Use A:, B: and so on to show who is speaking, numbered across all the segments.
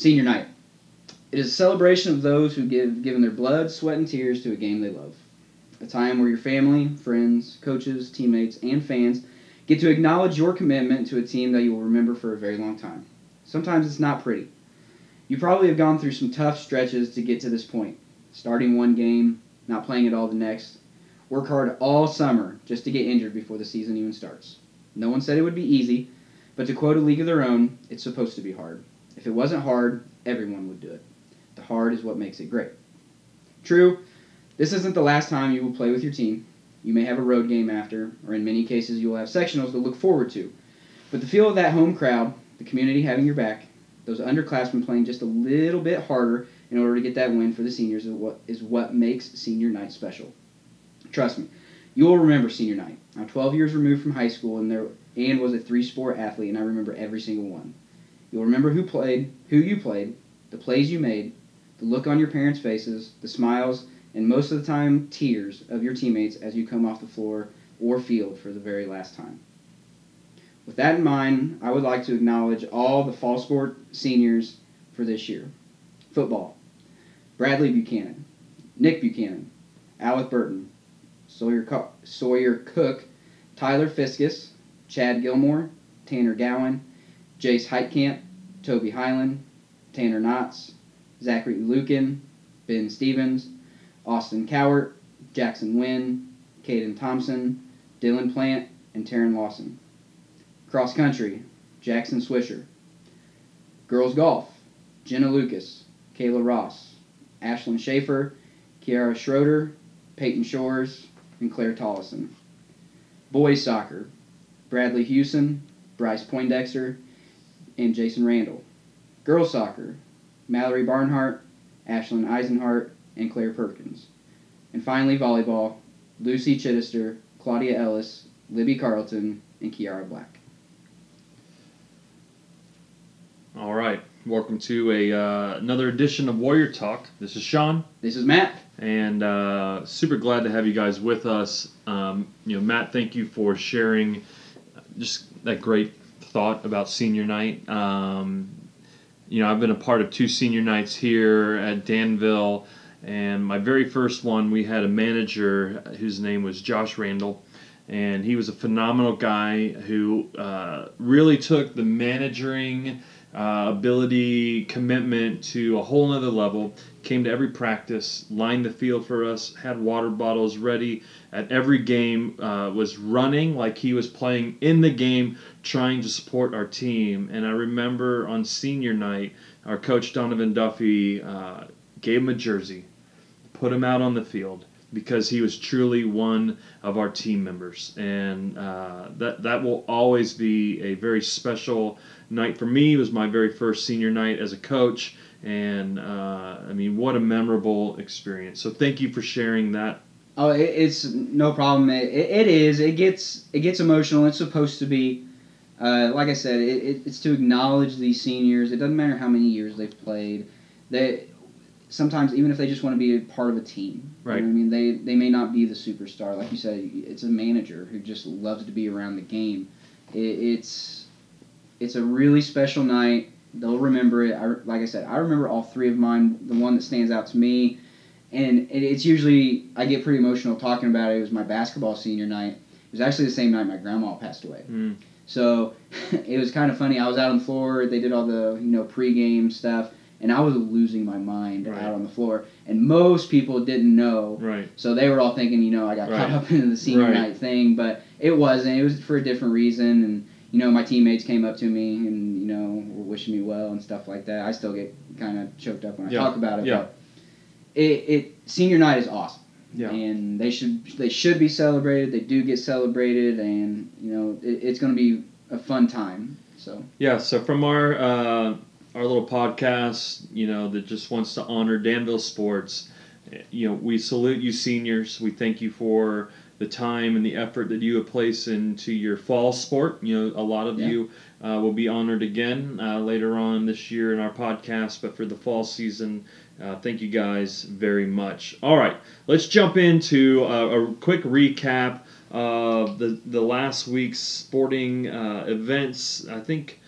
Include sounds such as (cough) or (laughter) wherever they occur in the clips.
A: Senior night. It is a celebration of those who give given their blood, sweat, and tears to a game they love. A time where your family, friends, coaches, teammates, and fans get to acknowledge your commitment to a team that you will remember for a very long time. Sometimes it's not pretty. You probably have gone through some tough stretches to get to this point. Starting one game, not playing at all the next. Work hard all summer just to get injured before the season even starts. No one said it would be easy, but to quote a league of their own, it's supposed to be hard. If it wasn't hard, everyone would do it. The hard is what makes it great. True, this isn't the last time you will play with your team. You may have a road game after, or in many cases, you will have sectionals to look forward to. But the feel of that home crowd, the community having your back, those underclassmen playing just a little bit harder in order to get that win for the seniors is what, is what makes senior night special. Trust me, you will remember senior night. I'm 12 years removed from high school and there and was a three-sport athlete, and I remember every single one. You'll remember who played, who you played, the plays you made, the look on your parents' faces, the smiles, and most of the time tears of your teammates as you come off the floor or field for the very last time. With that in mind, I would like to acknowledge all the fall sport seniors for this year. Football. Bradley Buchanan, Nick Buchanan, Alec Burton, Sawyer, Co- Sawyer Cook, Tyler Fiskus, Chad Gilmore, Tanner Gowan, Jace Heitkamp, Toby Highland, Tanner Knotts, Zachary Lukin, Ben Stevens, Austin Cowart, Jackson Wynn, Caden Thompson, Dylan Plant, and Taryn Lawson. Cross country, Jackson Swisher. Girls golf, Jenna Lucas, Kayla Ross, Ashlyn Schaefer, Kiara Schroeder, Peyton Shores, and Claire Tollison. Boys soccer, Bradley Hewson, Bryce Poindexter, and Jason Randall. Girls soccer, Mallory Barnhart, Ashlyn Eisenhart, and Claire Perkins. And finally, volleyball, Lucy Chittister, Claudia Ellis, Libby Carlton, and Kiara Black.
B: All right. Welcome to a uh, another edition of Warrior Talk. This is Sean,
A: This is Matt.
B: and uh, super glad to have you guys with us. Um, you know, Matt, thank you for sharing just that great thought about senior night. Um, you know, I've been a part of two senior nights here at Danville, and my very first one, we had a manager whose name was Josh Randall, and he was a phenomenal guy who uh, really took the managing uh, ability, commitment to a whole nother level. Came to every practice, lined the field for us, had water bottles ready at every game, uh, was running like he was playing in the game, trying to support our team. And I remember on senior night, our coach Donovan Duffy uh, gave him a jersey, put him out on the field because he was truly one of our team members, and uh, that that will always be a very special night for me. It was my very first senior night as a coach, and uh, I mean, what a memorable experience. So thank you for sharing that.
A: Oh, it, it's no problem. It, it, it is. It gets it gets emotional. It's supposed to be. Uh, like I said, it, it, it's to acknowledge these seniors. It doesn't matter how many years they've played. They sometimes even if they just want to be a part of a team.
B: Right.
A: You know I mean, they they may not be the superstar. Like you said, it's a manager who just loves to be around the game. It, it's it's a really special night. They'll remember it. I, like I said, I remember all three of mine. The one that stands out to me, and it, it's usually I get pretty emotional talking about it. It was my basketball senior night. It was actually the same night my grandma passed away.
B: Mm.
A: So (laughs) it was kind of funny. I was out on the floor. They did all the you know pregame stuff, and I was losing my mind
B: Right.
A: out on the floor. And most people didn't know,
B: Right.
A: so they were all thinking, you know, I got
B: Right.
A: caught up in the senior
B: Right.
A: night thing, but it wasn't. It was for a different reason, and you know, my teammates came up to me and you know were wishing me well and stuff like that. I still get kind of choked up when I
B: Yeah.
A: talk about it.
B: Yeah.
A: But it, it senior night is awesome
B: Yeah.
A: and they should they should be celebrated. They do get celebrated, and you know it, it's going to be a fun time. So
B: Yeah, so from our uh, our little podcast, you know, that just wants to honor Danville sports, eh, you know, we salute you seniors. We thank you for the time and the effort that you have placed into your fall sport. You know, a lot of
A: Yeah.
B: you uh, will be honored again uh, later on this year in our podcast, but for the fall season, uh, thank you guys very much. All right, let's jump into a, a quick recap of the the last week's sporting uh, events. I think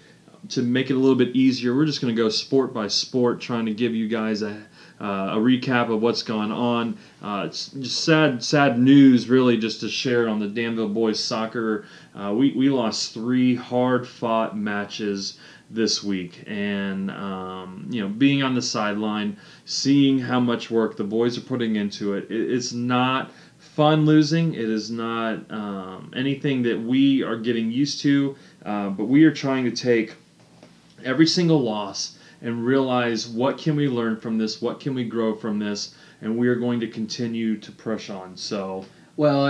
B: to make it a little bit easier, we're just going to go sport by sport, trying to give you guys a uh, a recap of what's gone on. Uh, it's just sad, sad news, really, just to share on the Danville boys soccer. Uh, we we lost three hard fought matches this week, and um, you know, being on the sideline, seeing how much work the boys are putting into it, it it's not fun losing. It is not um, anything that we are getting used to, uh, but we are trying to take every single loss and realize what can we learn from this, what can we grow from this, and we are going to continue to push on. So,
A: well,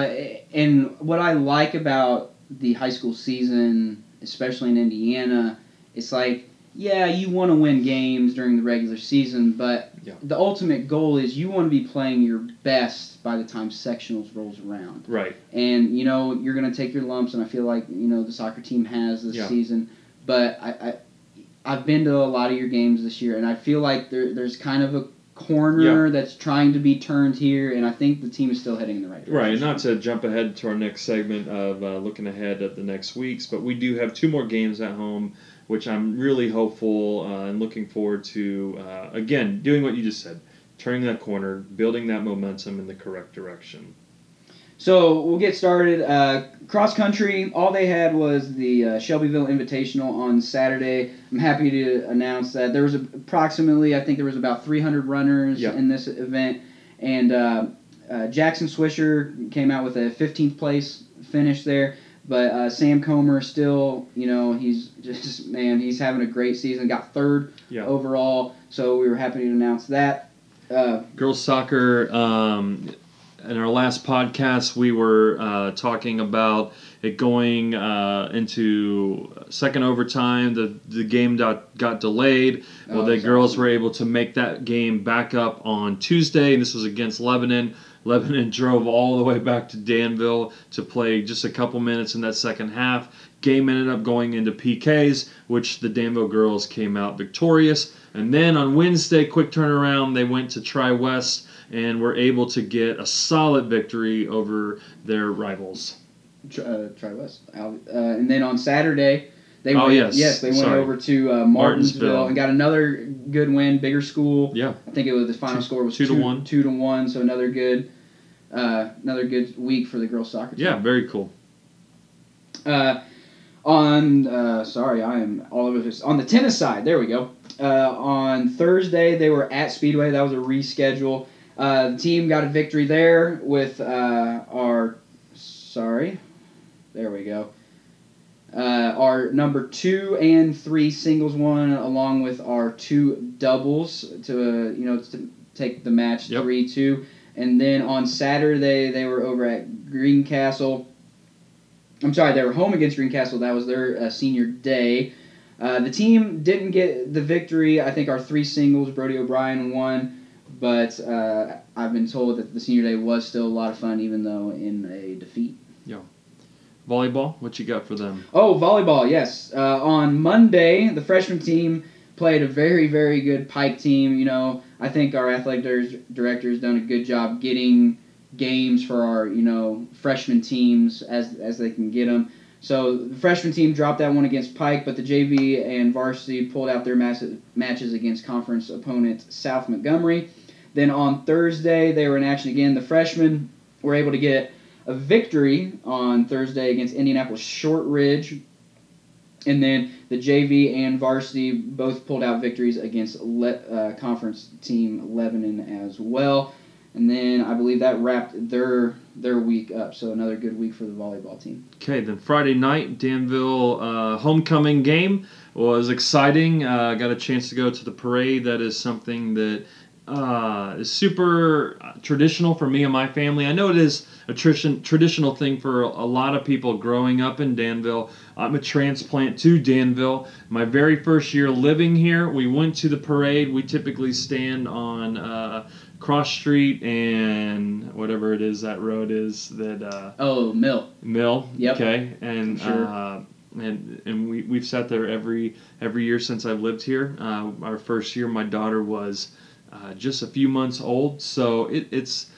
A: and what I like about the high school season, especially in Indiana, it's like yeah, you want to win games during the regular season, but
B: yeah.
A: the ultimate goal is you want to be playing your best by the time sectionals rolls around.
B: Right.
A: And you know you're going to take your lumps, and I feel like you know the soccer team has this
B: yeah.
A: season, but I, I I've been to a lot of your games this year, and I feel like there, there's kind of a corner
B: yeah.
A: that's trying to be turned here, and I think the team is still heading in the right direction.
B: Right, and not to jump ahead to our next segment of uh, looking ahead at the next weeks, but we do have two more games at home, which I'm really hopeful uh, and looking forward to. Uh, again, doing what you just said, turning that corner, building that momentum in the correct direction.
A: So we'll get started. Uh, cross country, all they had was the uh, Shelbyville Invitational on Saturday. I'm happy to announce that there was approximately, I think there was about 300 runners
B: yep.
A: in this event, and uh, uh Jackson Swisher came out with a 15th place finish there. But uh, Sam Comer still, you know, he's (laughs) just man, he's having a great season. Got third
B: yep.
A: overall, so we were happy to announce that. Uh,
B: Girls soccer. Um, in our last podcast, we were uh, talking about it going uh, into second overtime. The the game got, got delayed. Well, oh, the exactly. girls were able to make that game back up on Tuesday, and this was against Lebanon. Lebanon (laughs) drove all the way back to Danville to play just a couple minutes in that second half. Game ended up going into PKs, which the Danville girls came out victorious. And then on Wednesday, quick turnaround, they went to Tri West and were able to get a solid victory over their rivals.
A: Uh, Tri West. Uh, and then on Saturday, they
B: oh,
A: went,
B: yes.
A: yes, they went
B: Sorry.
A: over to uh, Martinsville, Martinsville, and got another good win, bigger school.
B: Yeah,
A: I think it was the final
B: two,
A: score was
B: two,
A: two,
B: to one,
A: two to one. So another good, uh, another good week for the girls soccer team.
B: Yeah, very cool.
A: Uh, on uh, sorry, I am all over this. On the tennis side, there we go. Uh, on Thursday, they were at Speedway. That was a reschedule. Uh, the team got a victory there with uh, our sorry, there we go. Uh, our number two and three singles won, along with our two doubles to uh, you know to take the match
B: yep.
A: three two, and then on Saturday they were over at Greencastle. I'm sorry, they were home against Greencastle. That was their uh, senior day. Uh, the team didn't get the victory. I think our three singles, Brody O'Brien won but uh, I've been told that the senior day was still a lot of fun, even though in a defeat.
B: Yeah. Volleyball, what you got for them?
A: Oh, volleyball, yes. Uh, on Monday, the freshman team played a very, very good Pike team. You know, I think our athletic director has done a good job getting games for our, you know, freshman teams as as they can get them. So the freshman team dropped that one against Pike, but the JV and varsity pulled out their massive matches against conference opponent South Montgomery. Then on Thursday, they were in action again. The freshmen were able to get a victory on Thursday against Indianapolis Shortridge. And then the JV and varsity both pulled out victories against Le- uh, conference team Lebanon as well. And then I believe that wrapped their their week up. So another good week for the volleyball team.
B: Okay, then Friday night Danville uh, homecoming game was exciting. Uh, got a chance to go to the parade. That is something that uh, is super traditional for me and my family. I know it is a tradition, traditional thing for a, a lot of people growing up in Danville. I'm a transplant to Danville. My very first year living here, we went to the parade. We typically stand on uh, Cross Street and whatever it is that road is that. Uh,
A: oh, Mill.
B: Mill.
A: Yep.
B: Okay, and.
A: Sure.
B: Uh, and and we we've sat there every every year since I've lived here. Uh, our first year, my daughter was uh, just a few months old. So it, it's,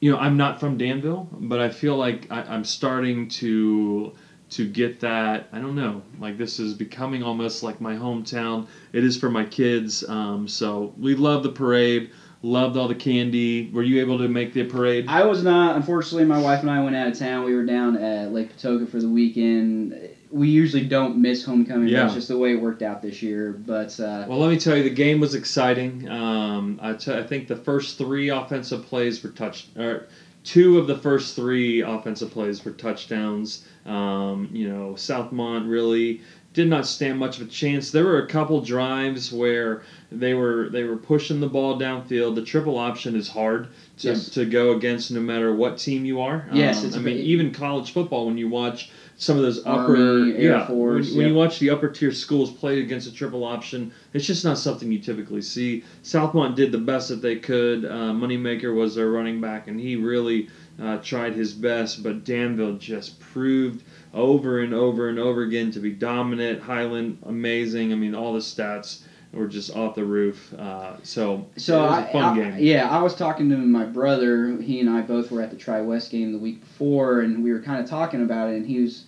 B: you know, I'm not from Danville, but I feel like I, am starting to to get that. I don't know. Like this is becoming almost like my hometown. It is for my kids. Um, so we love the parade. Loved all the candy. Were you able to make the parade?
A: I was not. Unfortunately, my wife and I went out of town. We were down at Lake Patoka for the weekend. We usually don't miss homecoming.
B: Yeah.
A: That's just the way it worked out this year. But uh,
B: Well, let me tell you, the game was exciting. Um, I, t- I think the first three offensive plays were touched, or two of the first three offensive plays were touchdowns. Um, you know, Southmont really did not stand much of a chance. There were a couple drives where they were they were pushing the ball downfield. The triple option is hard to,
A: Yes.
B: to go against no matter what team you are.
A: Yes,
B: Um,
A: it's
B: I mean even college football when you watch some of those upper
A: Army, Air
B: yeah
A: Force,
B: when, when you watch the upper tier schools play against a triple option it's just not something you typically see. Southmont did the best that they could. Uh, Moneymaker was their running back, and he really uh, tried his best. But Danville just proved over and over and over again to be dominant. Highland, amazing. I mean, all the stats were just off the roof. Uh, so,
A: So
B: it was
A: I,
B: a fun
A: I-
B: game.
A: yeah, I was talking to my brother. He and I both were at the Tri West game the week before, and we were kind of talking about it. And he was,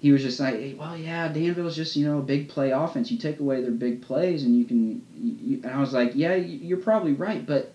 A: he was just like, hey, "Well, yeah, Danville's just you know a big play offense. You take away their big plays, and you can." You, and I was like, "Yeah, you- you're probably right, but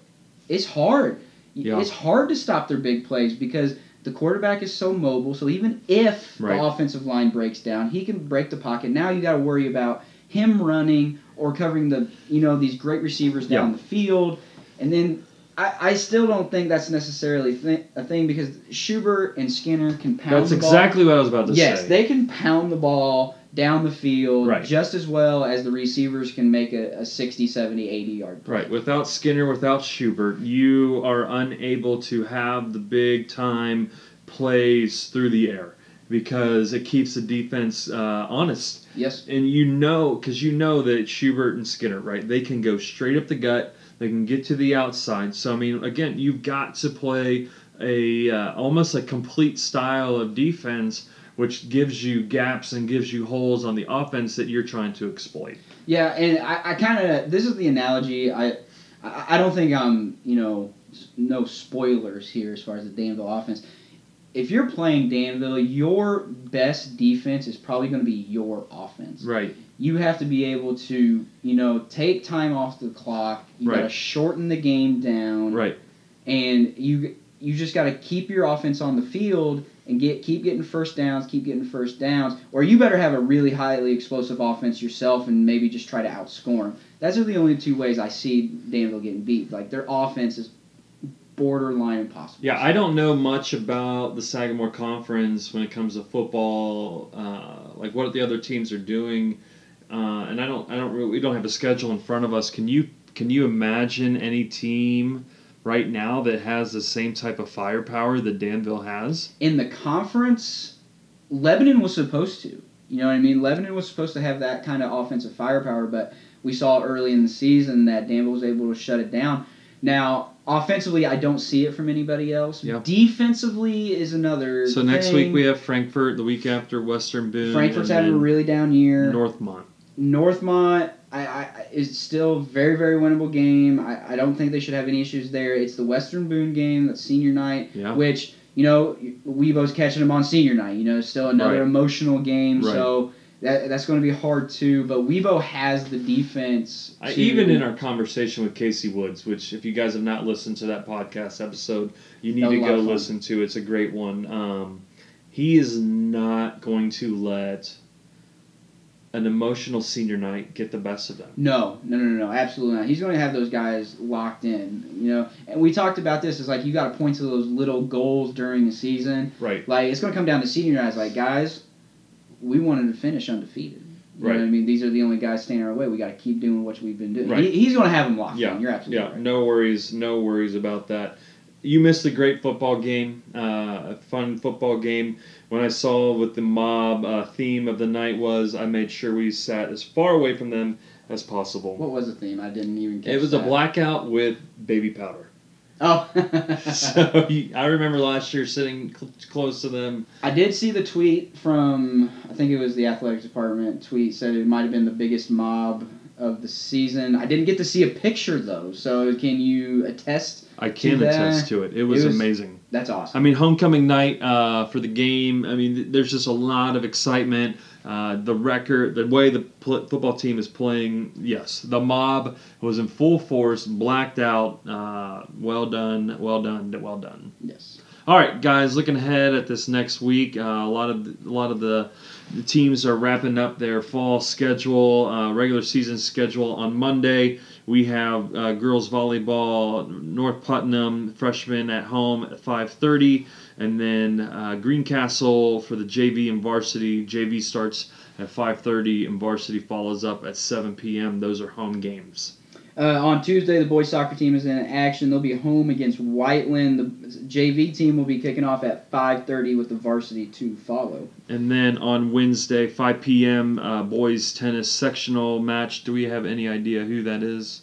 A: it's hard.
B: Yeah.
A: It's hard to stop their big plays because." The quarterback is so mobile, so even if
B: Right.
A: the offensive line breaks down, he can break the pocket. Now you got to worry about him running or covering the you know these great receivers down
B: Yeah.
A: the field, and then I, I still don't think that's necessarily th- a thing because Schubert and Skinner can pound.
B: That's
A: the ball.
B: exactly what I was about to
A: Yes,
B: say.
A: Yes, they can pound the ball down the field
B: Right.
A: just as well as the receivers can make a, a 60, 70, 80 yard play.
B: Right, without Skinner, without Schubert, you are unable to have the big time plays through the air because it keeps the defense uh, honest.
A: Yes.
B: And you know, because you know that Schubert and Skinner, right, they can go straight up the gut, they can get to the outside. So, I mean, again, you've got to play a uh, almost a complete style of defense. Which gives you gaps and gives you holes on the offense that you're trying to exploit.
A: Yeah, and I, I kind of this is the analogy. I, I I don't think I'm you know no spoilers here as far as the Danville offense. If you're playing Danville, your best defense is probably going to be your offense.
B: Right.
A: You have to be able to you know take time off the clock. You got to shorten the game down.
B: Right.
A: and you you just got to keep your offense on the field and get keep getting first downs, keep getting first downs, or you better have a really highly explosive offense yourself and maybe just try to outscore them. Those are the only two ways I see Danville getting beat. Like their offense is borderline impossible.
B: Yeah, I don't know much about the Sagamore Conference when it comes to football, uh, like what the other teams are doing, uh, and I don't, I don't really, we don't have a schedule in front of us. Can you, can you imagine any team right now that has the same type of firepower that Danville has?
A: In the conference, Lebanon was supposed to. You know what I mean? Lebanon was supposed to have that kind of offensive firepower, but we saw early in the season that Danville was able to shut it down. Now, offensively, I don't see it from anybody else.
B: Yeah.
A: Defensively is another.
B: So next
A: thing.
B: week we have Frankfort. The week after Western Boone. Frankfort's
A: having a really down year.
B: Northmont.
A: Northmont I, I, is still very, very winnable game. I, I don't think they should have any issues there. It's the Western Boone game, that's senior night,
B: Yeah.
A: which, you know, WeBo's catching them on senior night. You know, it's still another
B: Right.
A: emotional game.
B: Right.
A: So that, that's going to be hard, too. But WeBo has the defense.
B: I, even in our conversation with Casey Woods, which if you guys have not listened to that podcast episode, you need to go listen to. It's a great one. Um, he is not going to let an emotional senior night get the best of them.
A: No, no, no, no, absolutely not. He's going to have those guys locked in, you know. And we talked about this. It's like you got to point to those little goals during the season.
B: Right.
A: Like it's going to come down to senior night. Like guys, we wanted to finish undefeated. You
B: Right.
A: I mean? These are the only guys standing our way. We got to keep doing what we've been doing.
B: Right.
A: He, he's going to have them locked
B: Yeah.
A: in. You're absolutely
B: Yeah.
A: right.
B: No worries. No worries about that. You missed a great football game, uh, a fun football game. When I saw what the mob uh, theme of the night was, I made sure we sat as far away from them as possible.
A: What was the theme? I didn't even. Catch
B: It was a blackout with baby powder.
A: Oh. (laughs)
B: so you- I remember last year sitting cl- close to them.
A: I did see the tweet from I think it was the athletics department tweet said it might have been the biggest mob of the season. I didn't get to see a picture though, so can you attest?
B: I can
A: that-
B: attest to it. It was,
A: it was-
B: amazing.
A: That's awesome.
B: I mean, homecoming night uh, for the game. I mean, th- there's just a lot of excitement. Uh, the record, the way the pl- football team is playing, yes, the mob was in full force, blacked out. Uh, well done, well done, well done.
A: Yes.
B: All right, guys, looking ahead at this next week, uh, a lot of a lot of the, the teams are wrapping up their fall schedule, uh, regular season schedule. On Monday, we have uh, girls volleyball, North Putnam freshmen at home at 5:30, and then uh, Greencastle for the JV and varsity. JV starts at 5:30, and varsity follows up at 7 p.m. Those are home games.
A: Uh, on Tuesday, the boys soccer team is in action. They'll be home against Whiteland. The JV team will be kicking off at 5:30 with the varsity to follow.
B: And then on Wednesday, 5 p.m., uh, boys tennis sectional match. Do we have any idea who that is?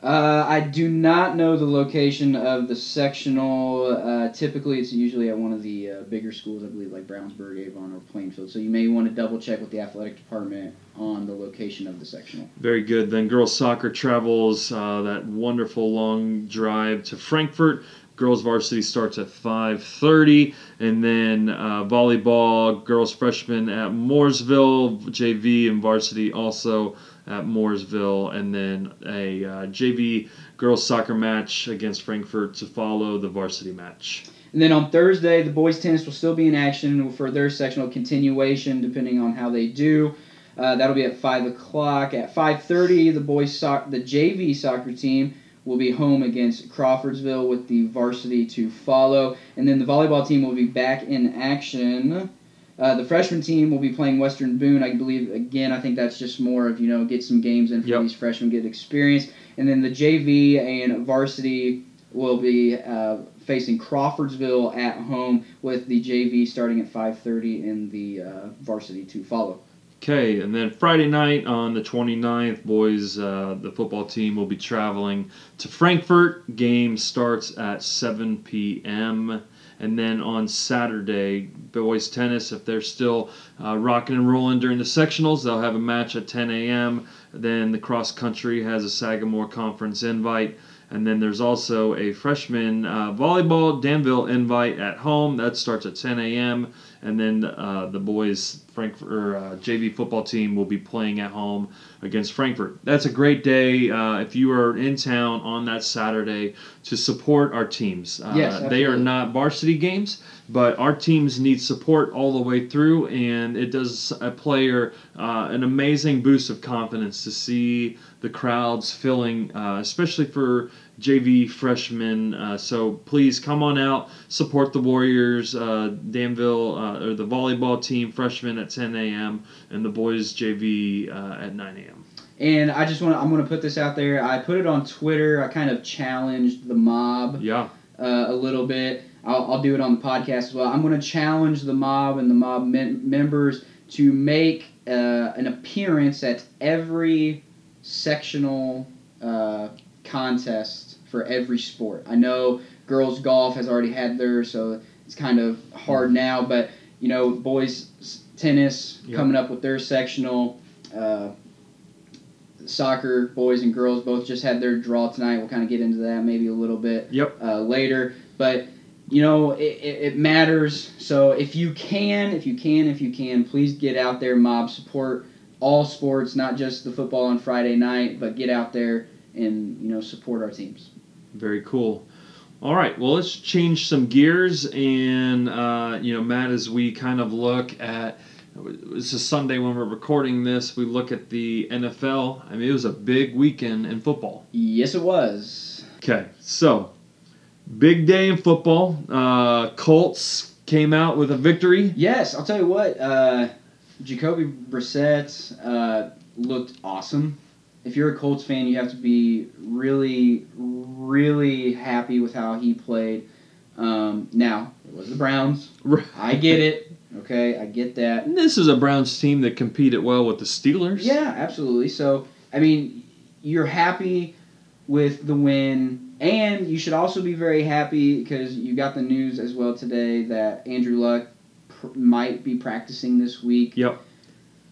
A: Uh, I do not know the location of the sectional. Uh, typically, it's usually at one of the uh, bigger schools, I believe, like Brownsburg, Avon, or Plainfield. So you may want to double check with the athletic department on the location of the sectional.
B: Very good. Then girls soccer travels uh, that wonderful long drive to Frankfort. Girls varsity starts at 5:30, and then uh, volleyball girls freshmen at Mooresville, JV and varsity also at Mooresville, and then a uh, JV girls soccer match against Frankfort to follow the varsity match.
A: And then on Thursday, the boys tennis will still be in action for their sectional continuation, depending on how they do. Uh, that'll be at five o'clock. At five thirty, the boys soc- the JV soccer team will be home against Crawfordsville with the varsity to follow, and then the volleyball team will be back in action. Uh, the freshman team will be playing Western Boone. I believe again. I think that's just more of you know get some games in for
B: Yep.
A: these freshmen, get experience, and then the JV and varsity will be uh, facing Crawfordsville at home with the JV starting at 5:30 and the uh, varsity to follow.
B: Okay, and then Friday night on the 29th, boys, uh, the football team will be traveling to Frankfort. Game starts at 7 p.m. And then on Saturday, boys tennis, if they're still uh, rocking and rolling during the sectionals, they'll have a match at 10 a.m. Then the cross country has a Sagamore Conference invite. And then there's also a freshman uh, volleyball Danville invite at home. That starts at 10 a.m. And then uh, the boys Frankfort or, uh, JV football team will be playing at home against Frankfort. That's a great day uh, if you are in town on that Saturday to support our teams. Uh,
A: Yes,
B: they are not varsity games, but our teams need support all the way through, and it does a player uh, an amazing boost of confidence to see the crowds filling, uh, especially for JV freshmen. Uh, so please come on out, support the Warriors, uh, Danville, uh, or the volleyball team freshmen at 10 a.m. and the boys JV uh, at 9 a.m.
A: And I just want to I'm going to put this out there. I put it on Twitter. I kind of challenged the mob
B: Yeah,
A: uh, a little bit. I'll, I'll do it on the podcast as well. I'm going to challenge the mob and the mob men- members to make uh, an appearance at every sectional uh, contest for every sport. I know girls golf has already had theirs, so it's kind of hard now. But you know, boys tennis
B: Yep.
A: coming up with their sectional. Uh, soccer boys and girls both just had their draw tonight. We'll kind of get into that maybe a little bit
B: Yep.
A: uh, later. But you know, it, it, it matters. So if you can, if you can, if you can, please get out there, mob support all sports, not just the football on Friday night, but get out there and you know support our teams.
B: Very cool. All right, well, let's change some gears. And, uh, you know, Matt, as we kind of look at it's a Sunday when we're recording this, we look at the NFL. I mean, it was a big weekend in football.
A: Yes, it was.
B: Okay, so big day in football. Uh, Colts came out with a victory.
A: Yes, I'll tell you what. Uh, Jacoby Brissett uh, looked awesome. If you're a Colts fan, you have to be really, really happy with how he played. Um, now it was the Browns. I get it. Okay, I get that.
B: And this is a Browns team that competed well with the Steelers.
A: Yeah, absolutely. So, I mean, you're happy with the win, and you should also be very happy because you got the news as well today that Andrew Luck pr- might be practicing this week.
B: Yep.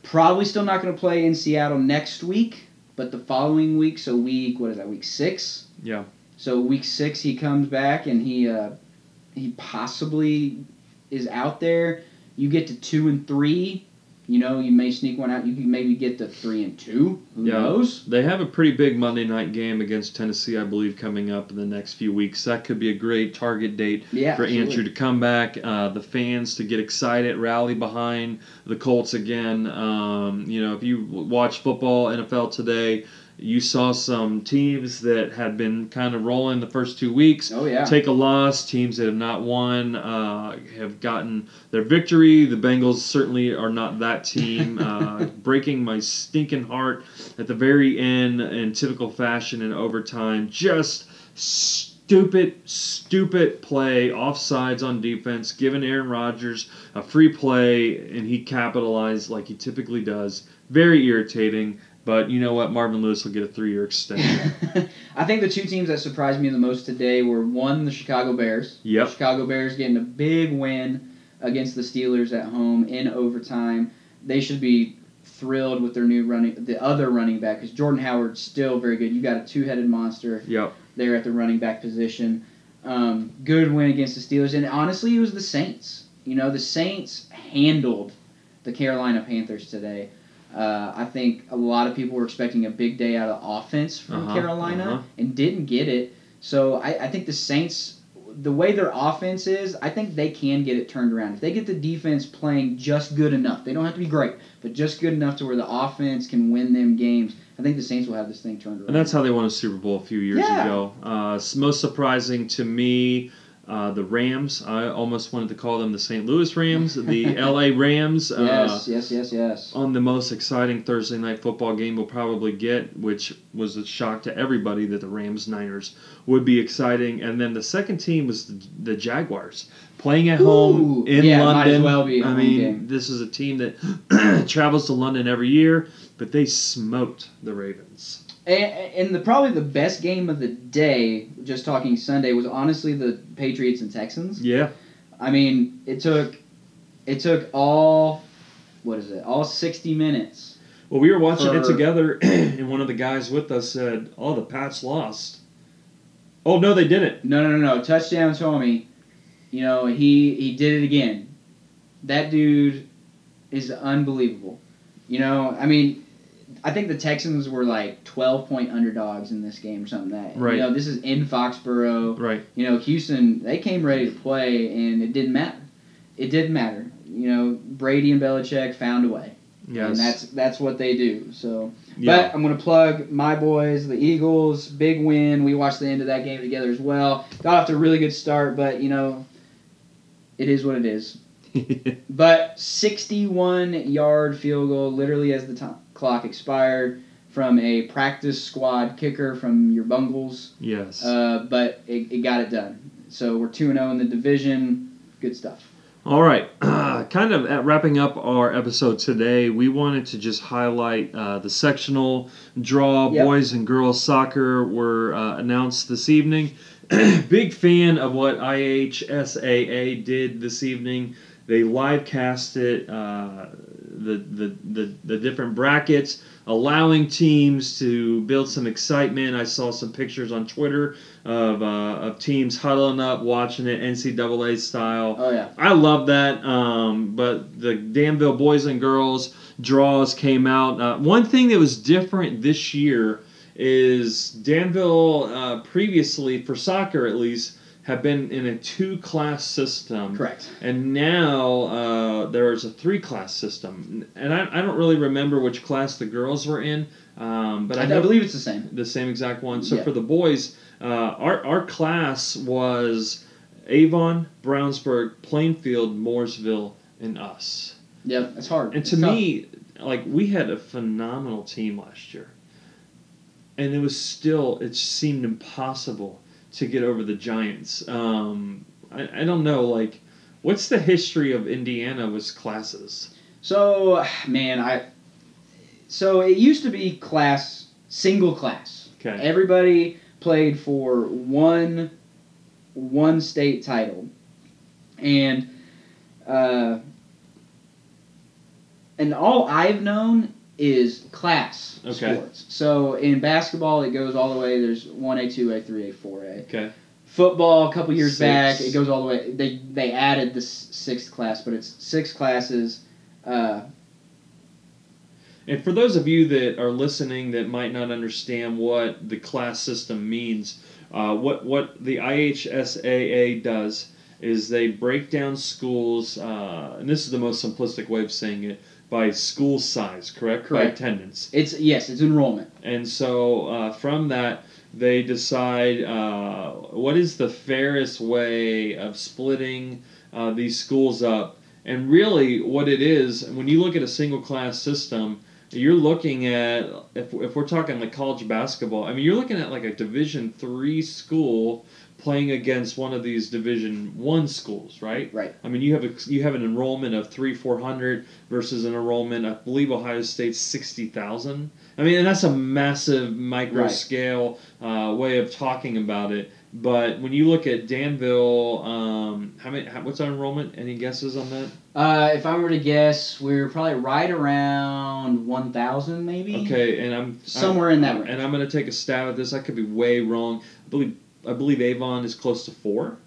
A: Probably still not going to play in Seattle next week, but the following week, so week, what is that, week six?
B: Yeah.
A: So week six, he comes back and he uh, he possibly is out there. You get to two and three. You know, you may sneak one out. You can maybe get the three and two. Who
B: Yeah.
A: knows?
B: They have a pretty big Monday night game against Tennessee, I believe, coming up in the next few weeks. That could be a great target date
A: Yeah.
B: for
A: absolutely.
B: Andrew to come back, uh, the fans to get excited, rally behind the Colts again. Um, you know, if you watch football, NFL today, you saw some teams that had been kind of rolling the first two weeks.
A: Oh yeah.
B: Take a loss. Teams that have not won uh, have gotten their victory. The Bengals certainly are not that team. (laughs) Uh, breaking my stinking heart at the very end in typical fashion in overtime. Just stupid, stupid play, offsides on defense, giving Aaron Rodgers a free play, and he capitalized like he typically does. Very irritating. But you know what? Marvin Lewis will get a three-year extension. (laughs)
A: I think the two teams that surprised me the most today were one, the Chicago Bears.
B: Yep.
A: The Chicago Bears getting a big win against the Steelers at home in overtime. They should be thrilled with their new running, the other running back, because Jordan Howard's still very good. You got a two-headed monster
B: yep.
A: there at the running back position. Um, good win against the Steelers, and honestly, it was the Saints. You know, the Saints handled the Carolina Panthers today. Uh, I think a lot of people were expecting a big day out of offense from
B: Uh-huh,
A: Carolina
B: uh-huh.
A: and didn't get it. So I, I think the Saints, the way their offense is, I think they can get it turned around. If they get the defense playing just good enough, they don't have to be great, but just good enough to where the offense can win them games. I think the Saints will have this thing turned around.
B: And that's how they won a Super Bowl a few years
A: Yeah.
B: ago. Uh, most surprising to me, uh, the Rams. I almost wanted to call them the St. Louis Rams, the (laughs) LA Rams. Uh,
A: yes, yes, yes, yes.
B: on the most exciting Thursday night football game we'll probably get, which was a shock to everybody that the Rams Niners would be exciting. And then the second team was the, the Jaguars playing at home
A: Ooh,
B: in
A: yeah, might
B: London.
A: as well
B: I
A: home
B: mean,
A: game.
B: this is a team that (clears throat) travels to London every year, but they smoked the Ravens.
A: And, and the probably the best game of the day, just talking Sunday, was honestly the Patriots and Texans.
B: Yeah,
A: I mean, it took it took all what is it? All sixty minutes.
B: Well, we were watching it together, (clears throat) and one of the guys with us said, "Oh, the Pats lost." Oh no, they didn't.
A: No, no, no, no. Touchdown Tommy. You know, he he did it again. That dude is unbelievable. You know, I mean, I think the Texans were like twelve point underdogs in this game or something like that.
B: Right.
A: You know, this is in Foxborough.
B: Right.
A: You know, Houston, they came ready to play, and it didn't matter. It didn't matter. You know, Brady and Belichick found a way,
B: Yes.
A: and that's that's what they do. So,
B: yeah.
A: but I'm gonna plug my boys, the Eagles, big win. We watched the end of that game together as well. Got off to a really good start, but you know, it is what it is. (laughs) But 61 yard field goal, literally as the ti clock expired, from a practice squad kicker from your Bungles.
B: yes.
A: Uh, but it, it got it done. So we're 2 0 in the division. Good stuff.
B: All right, (clears throat) kind of at wrapping up our episode today, we wanted to just highlight uh, the sectional draw.
A: Yep.
B: Boys and girls soccer were uh, announced this evening. (clears throat) Big fan of what IHSAA did this evening. They live casted uh, the, the, the, the different brackets, allowing teams to build some excitement. I saw some pictures on Twitter of, uh, of teams huddling up, watching it NCAA style.
A: Oh, yeah.
B: I love that. Um, but the Danville boys and girls draws came out. Uh, one thing that was different this year is Danville uh, previously, for soccer at least, have been in a two class system.
A: Correct.
B: And now uh, there's a three class system. And I, I don't really remember which class the girls were in, um, but I,
A: I, I believe it's the same.
B: the same exact one. So
A: Yeah.
B: for the boys, uh, our our class was Avon, Brownsburg, Plainfield, Mooresville, and us.
A: Yeah, it's hard.
B: And
A: It's
B: to
A: tough.
B: me, like we had a phenomenal team last year, and it was still it seemed impossible to get over the Giants. Um, I, I don't know, like. What's the history of Indiana with classes?
A: So, man, I. So it used to be class, single class.
B: Okay.
A: Everybody played for one, one state title, and, uh, and all I've known is class
B: Okay.
A: sports. So in basketball, it goes all the way. There's one A, two A, three A, four A.
B: Okay.
A: Football, a couple years
B: Six.
A: back, it goes all the way. They they added the sixth class, but it's six classes. Uh,
B: And for those of you that are listening that might not understand what the class system means, uh, what what the IHSAA does is they break down schools, uh, and this is the most simplistic way of saying it, by school size, correct? By
A: Correct.
B: attendance.
A: it's yes, it's enrollment.
B: And so uh, from that, they decide uh, what is the fairest way of splitting uh, these schools up. And really, what it is, when you look at a single class system, you're looking at if, if we're talking like college basketball. I mean, you're looking at like a Division three school playing against one of these Division one schools, right?
A: Right.
B: I mean, you have a you have an enrollment of three four hundred versus an enrollment. I believe Ohio State's sixty thousand. I mean, and that's a massive micro
A: Right.
B: scale uh, way of talking about it. But when you look at Danville, um, how many? How, what's our enrollment? Any guesses on that?
A: Uh, if I were to guess, we're probably right around one thousand, maybe.
B: Okay, and I'm
A: Somewhere in that range.
B: And I'm going to take a stab at this. I could be way wrong. I believe I believe Avon is close to four.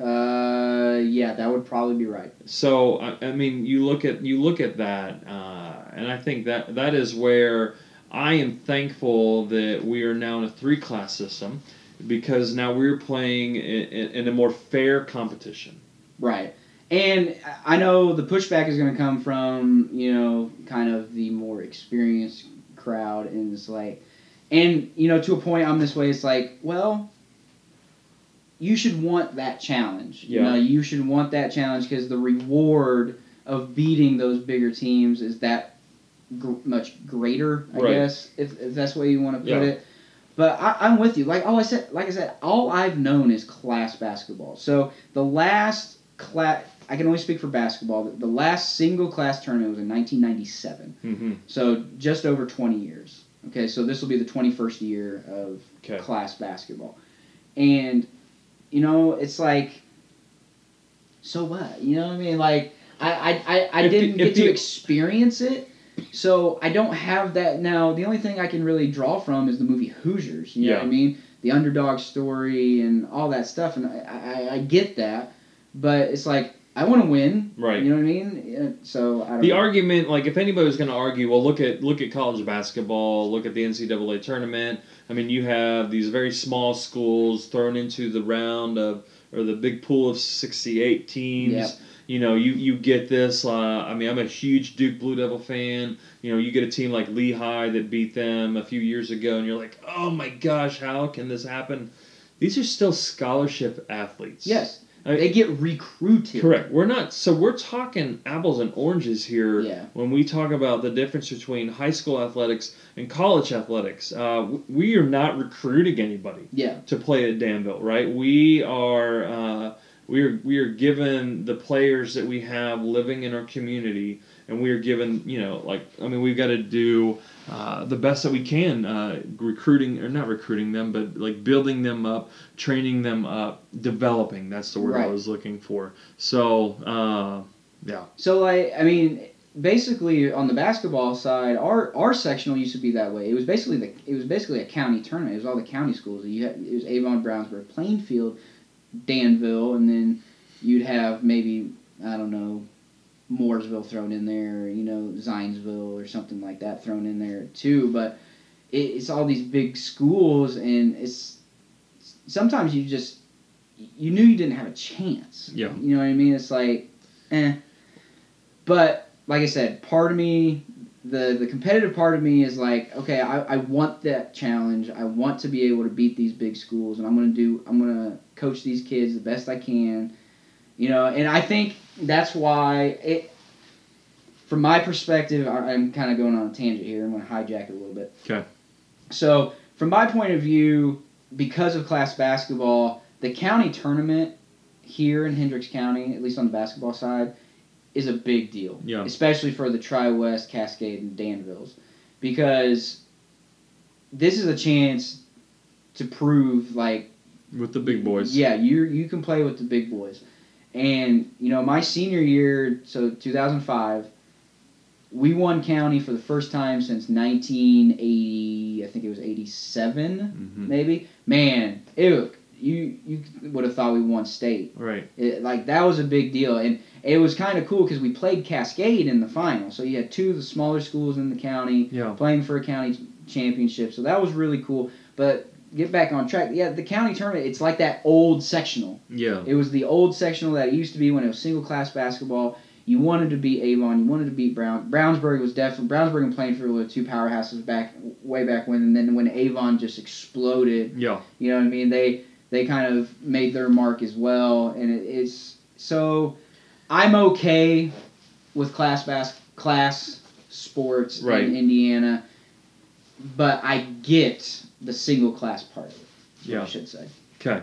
A: Uh, yeah, that would probably be right.
B: So I, I mean, you look at you look at that, uh, and I think that that is where I am thankful that we are now in a three class system, because now we're playing in, in a more fair competition.
A: Right. And I know the pushback is going to come from, you know, kind of the more experienced crowd. And it's like, and, you know, to a point, I'm this way. It's like, well, you should want that challenge. You
B: Yeah.
A: know, you should want that challenge because the reward of beating those bigger teams is that gr- much greater, I
B: Right.
A: guess, if, if that's the way you want to put
B: Yeah.
A: it. But I, I'm with you. Like all I said, like I said, all I've known is class basketball. So the last class, I can only speak for basketball. The, the last single class tournament was in 1997.
B: Mm-hmm.
A: So just over 20 years. Okay, so this will be the 21st year of
B: Okay.
A: class basketball, and you know it's like, so what? You know what I mean? Like I I, I, I didn't
B: if
A: get to experience it. So I don't have that now. The only thing I can really draw from is the movie Hoosiers. You know what I mean? The underdog story and all that stuff, and I, I, I get that, but it's like I want to win.
B: Right.
A: You know what I mean? So I don't
B: The
A: know.
B: argument, like, if anybody was going to argue, well, look at look at college basketball, look at the NCAA tournament. I mean, you have these very small schools thrown into the round of or the big pool of sixty-eight teams.
A: Yep.
B: You know, you you get this. Uh, I mean, I'm a huge Duke Blue Devil fan. You know, you get a team like Lehigh that beat them a few years ago, and you're like, oh my gosh, how can this happen? These are still scholarship athletes.
A: Yes.
B: I-
A: they get recruited.
B: Correct. We're not. So we're talking apples and oranges here
A: Yeah.
B: when we talk about the difference between high school athletics and college athletics. Uh, we are not recruiting anybody
A: Yeah.
B: to play at Danville, right? We are. Uh, we are we are given the players that we have living in our community, and we are given you know like I mean we've got to do uh, the best that we can uh, recruiting or not recruiting them, but like building them up, training them up, developing. That's the word I was looking for. So uh, yeah,
A: So like I mean, basically on the basketball side, our our sectional used to be that way. It was basically the it was basically a county tournament. It was all the county schools. You had it was Avon, Brownsburg, Plainfield, Danville, and then you'd have maybe I don't know. Mooresville thrown in there, you know, Zionsville or something like that thrown in there too. But it, it's all these big schools, and it's sometimes you just you knew you didn't have a chance.
B: Yeah.
A: You know what I mean? It's like, eh. But like I said, part of me, the the competitive part of me is like, okay, I, I want that challenge. I want to be able to beat these big schools, and I'm gonna do. I'm gonna coach these kids the best I can. You know, and I think that's why it. From my perspective, I'm kind of going on a tangent here. I'm going to hijack it a little bit.
B: Okay.
A: So, from my point of view, because of class basketball, the county tournament here in Hendricks County, at least on the basketball side, is a big deal.
B: Yeah.
A: Especially for the Tri West, Cascade, and Danvilles. Because this is a chance to prove, like,
B: with the big boys.
A: yeah, you you can play with the big boys. And you know, my senior year, so 2005, we won county for the first time since 1980. I think it was 87,
B: Mhm.
A: maybe. Man, it you you would have thought we won state.
B: Right.
A: It, like that was a big deal, and it was kind of cool because we played Cascade in the final. So you had two of the smaller schools in the county
B: Yeah.
A: playing for a county championship. So that was really cool. But get back on track. Yeah, the county tournament. It's like that old sectional.
B: Yeah.
A: It was the old sectional that it used to be when it was single class basketball. You wanted to beat Avon. You wanted to beat Brown. Brownsburg was definitely Brownsburg and Plainfield were the two powerhouses back way back when. And then when Avon just exploded,
B: Yeah.
A: you know what I mean? They they kind of made their mark as well, and it, it's so I'm okay with class bas- class sports
B: Right.
A: in Indiana, but I get the single class part of it.
B: Yeah.
A: I should say.
B: Okay,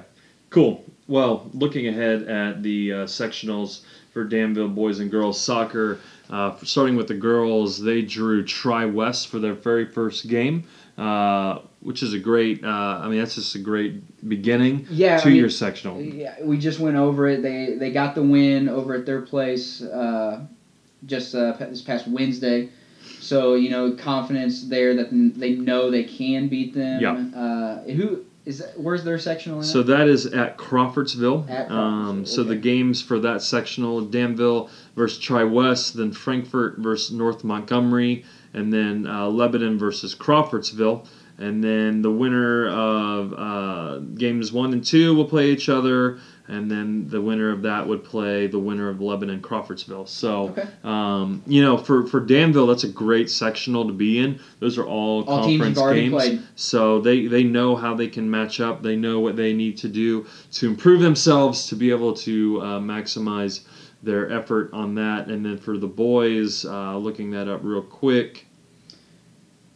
B: cool. Well, looking ahead at the uh, sectionals for Danville boys and girls soccer, uh, starting with the girls, they drew Tri West for their very first game, uh, which is a great. Uh, I mean, that's just a great beginning
A: Yeah,
B: to
A: I mean,
B: your sectional.
A: Yeah, we just went over it. They they got the win over at their place uh, just uh, this past Wednesday. So you know, confidence there that they know they can beat them.
B: Yeah.
A: Uh, who is that, where's their sectional? At?
B: So that is at Crawfordsville.
A: At
B: um,
A: Crawfordsville,
B: so the games for that sectional: Danville versus Tri West, then Frankfort versus North Montgomery, and then uh, Lebanon versus Crawfordsville. And then the winner of uh, games one and two will play each other, and then the winner of that would play the winner of Lebanon Crawfordsville. So,
A: Okay.
B: um, you know, for, for Danville, that's a great sectional to be in. Those are all,
A: all
B: conference games.
A: played.
B: So they, they know how they can match up. They know what they need to do to improve themselves to be able to uh, maximize their effort on that. And then for the boys, uh, looking that up real quick,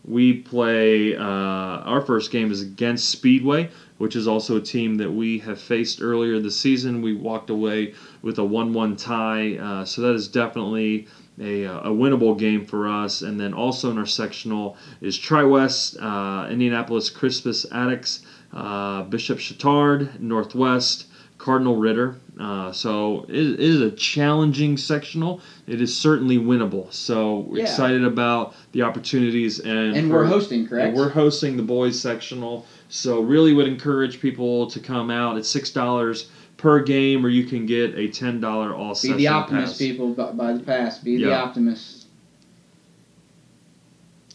B: we play uh, our first game is against Speedway, which is also a team that we have faced earlier this season. We walked away with a 1 1 tie, uh, so that is definitely a, uh, a winnable game for us. And then also in our sectional is Tri West, uh, Indianapolis Crispus Attucks, uh, Bishop Chatard, Northwest, Cardinal Ritter. Uh, so it, it is a challenging sectional. It is certainly winnable. So
A: Yeah.
B: excited about the opportunities and
A: And we're hosting, correct?
B: we're hosting the boys sectional. So really would encourage people to come out. It's six dollars per game, or you can get a ten dollar all
A: Be the optimist,
B: pass.
A: people. By, by the pass. Be the optimist.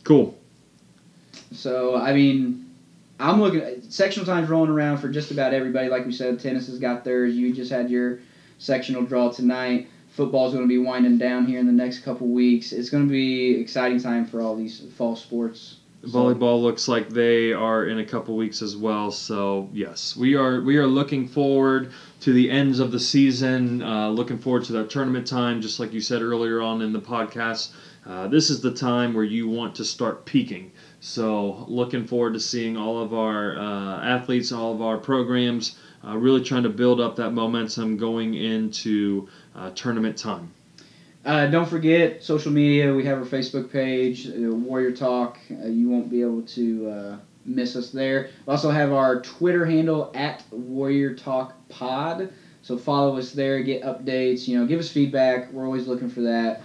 B: Cool.
A: So I mean, I'm looking. Sectional times rolling around for just about everybody. Like we said, tennis has got theirs. You just had your sectional draw tonight. Football's going to be winding down here in the next couple weeks. It's going to be exciting time for all these fall sports.
B: Volleyball looks like they are in a couple weeks as well. So yes, we are we are looking forward to the ends of the season. Uh, looking forward to that tournament time, just like you said earlier on in the podcast. Uh, this is the time where you want to start peaking. So looking forward to seeing all of our uh, athletes, all of our programs, uh, really trying to build up that momentum going into uh, tournament time.
A: Uh, don't forget social media. We have our Facebook page, uh, Warrior Talk. Uh, you won't be able to miss us there. We also have our Twitter handle at Warrior Talk Pod. So follow us there, get updates. You know, give us feedback. We're always looking for that.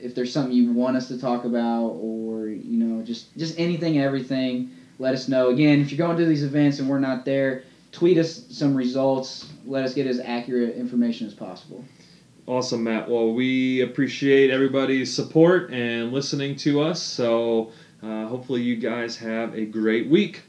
A: If there's something you want us to talk about, or you know, just just anything, everything, let us know. Again, if you're going to these events and we're not there, tweet us some results. Let us get as accurate information as possible.
B: Awesome, Matt. Well, we appreciate everybody's support and listening to us. So uh, hopefully, you guys have a great week.